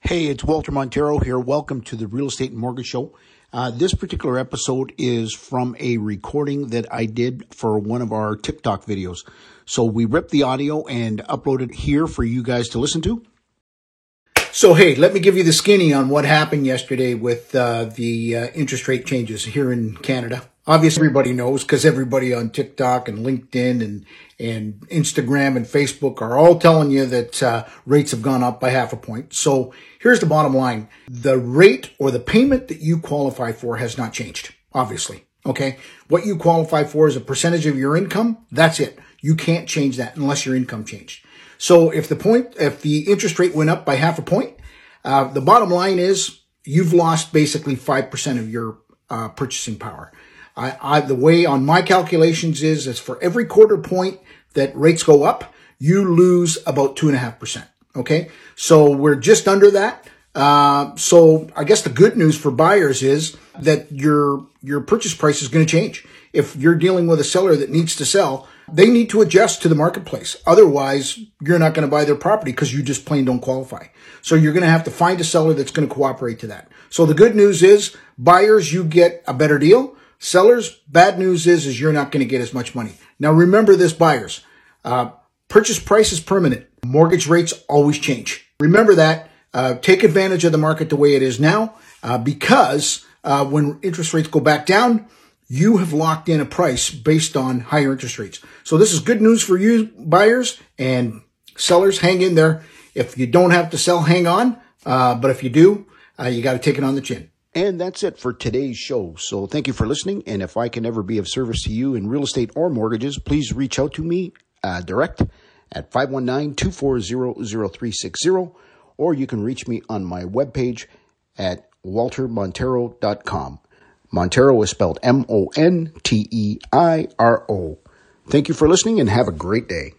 Hey, it's Walter Monteiro here. Welcome to the Real Estate and Mortgage Show. Uh, this particular episode is from a recording that I did for one of our TikTok videos. So we ripped the audio and uploaded here for you guys to listen to. So, hey, let me give you the skinny on what happened yesterday with uh, the uh, interest rate changes here in Canada. Obviously, everybody knows because everybody on TikTok and LinkedIn and and Instagram and Facebook are all telling you that uh, rates have gone up by half a point. So here's the bottom line: the rate or the payment that you qualify for has not changed. Obviously, okay. What you qualify for is a percentage of your income. That's it. You can't change that unless your income changed. So if the point, if the interest rate went up by half a point, uh, the bottom line is you've lost basically five percent of your uh, purchasing power. I, I, the way on my calculations is, is for every quarter point that rates go up, you lose about two and a half percent. Okay. So we're just under that. Uh, so I guess the good news for buyers is that your, your purchase price is going to change. If you're dealing with a seller that needs to sell, they need to adjust to the marketplace. Otherwise, you're not going to buy their property because you just plain don't qualify. So you're going to have to find a seller that's going to cooperate to that. So the good news is buyers, you get a better deal. Sellers, bad news is, is you're not going to get as much money. Now remember this, buyers. Uh, purchase price is permanent. Mortgage rates always change. Remember that. Uh, take advantage of the market the way it is now, uh, because uh, when interest rates go back down, you have locked in a price based on higher interest rates. So this is good news for you buyers and sellers. Hang in there. If you don't have to sell, hang on. Uh, but if you do, uh, you got to take it on the chin. And that's it for today's show. So thank you for listening. And if I can ever be of service to you in real estate or mortgages, please reach out to me uh, direct at 519-240-0360 or you can reach me on my webpage at waltermonteiro.com. Monteiro is spelled M-O-N-T-E-I-R-O. Thank you for listening and have a great day.